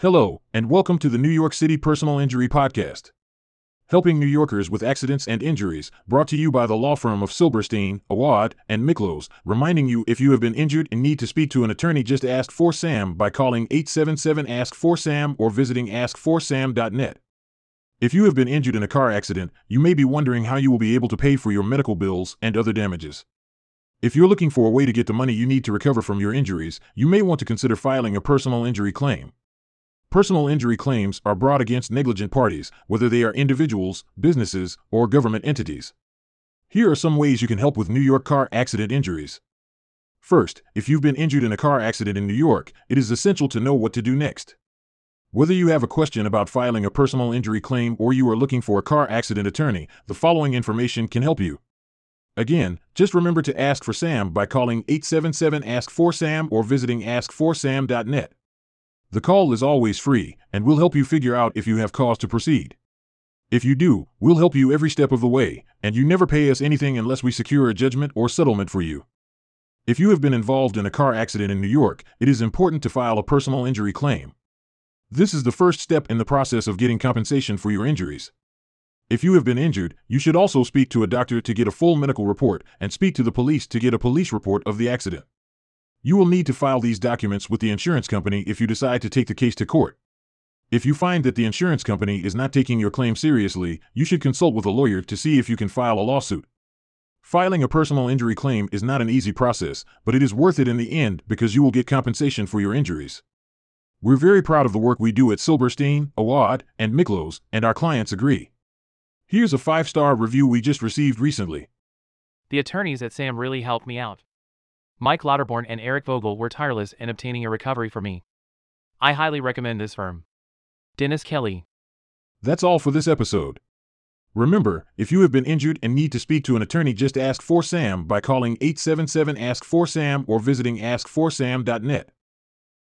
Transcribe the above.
Hello, and welcome to the New York City Personal Injury Podcast. Helping New Yorkers with accidents and injuries, brought to you by the law firm of Silberstein, Awad, and Miklos, reminding you if you have been injured and need to speak to an attorney, just ask for Sam by calling 877 Ask for Sam or visiting askforsam.net. If you have been injured in a car accident, you may be wondering how you will be able to pay for your medical bills and other damages. If you're looking for a way to get the money you need to recover from your injuries, you may want to consider filing a personal injury claim. Personal injury claims are brought against negligent parties, whether they are individuals, businesses, or government entities. Here are some ways you can help with New York car accident injuries. First, if you've been injured in a car accident in New York, it is essential to know what to do next. Whether you have a question about filing a personal injury claim or you are looking for a car accident attorney, the following information can help you. Again, just remember to ask for Sam by calling 877 Ask for Sam or visiting askforsam.net. The call is always free, and we'll help you figure out if you have cause to proceed. If you do, we'll help you every step of the way, and you never pay us anything unless we secure a judgment or settlement for you. If you have been involved in a car accident in New York, it is important to file a personal injury claim. This is the first step in the process of getting compensation for your injuries. If you have been injured, you should also speak to a doctor to get a full medical report and speak to the police to get a police report of the accident. You will need to file these documents with the insurance company if you decide to take the case to court. If you find that the insurance company is not taking your claim seriously, you should consult with a lawyer to see if you can file a lawsuit. Filing a personal injury claim is not an easy process, but it is worth it in the end because you will get compensation for your injuries. We're very proud of the work we do at Silberstein, Awad, and Miklos, and our clients agree. Here's a five star review we just received recently. The attorneys at SAM really helped me out. Mike Lauterborn and Eric Vogel were tireless in obtaining a recovery for me. I highly recommend this firm. Dennis Kelly. That's all for this episode. Remember, if you have been injured and need to speak to an attorney, just ask for Sam by calling 877 Ask for Sam or visiting askforsam.net.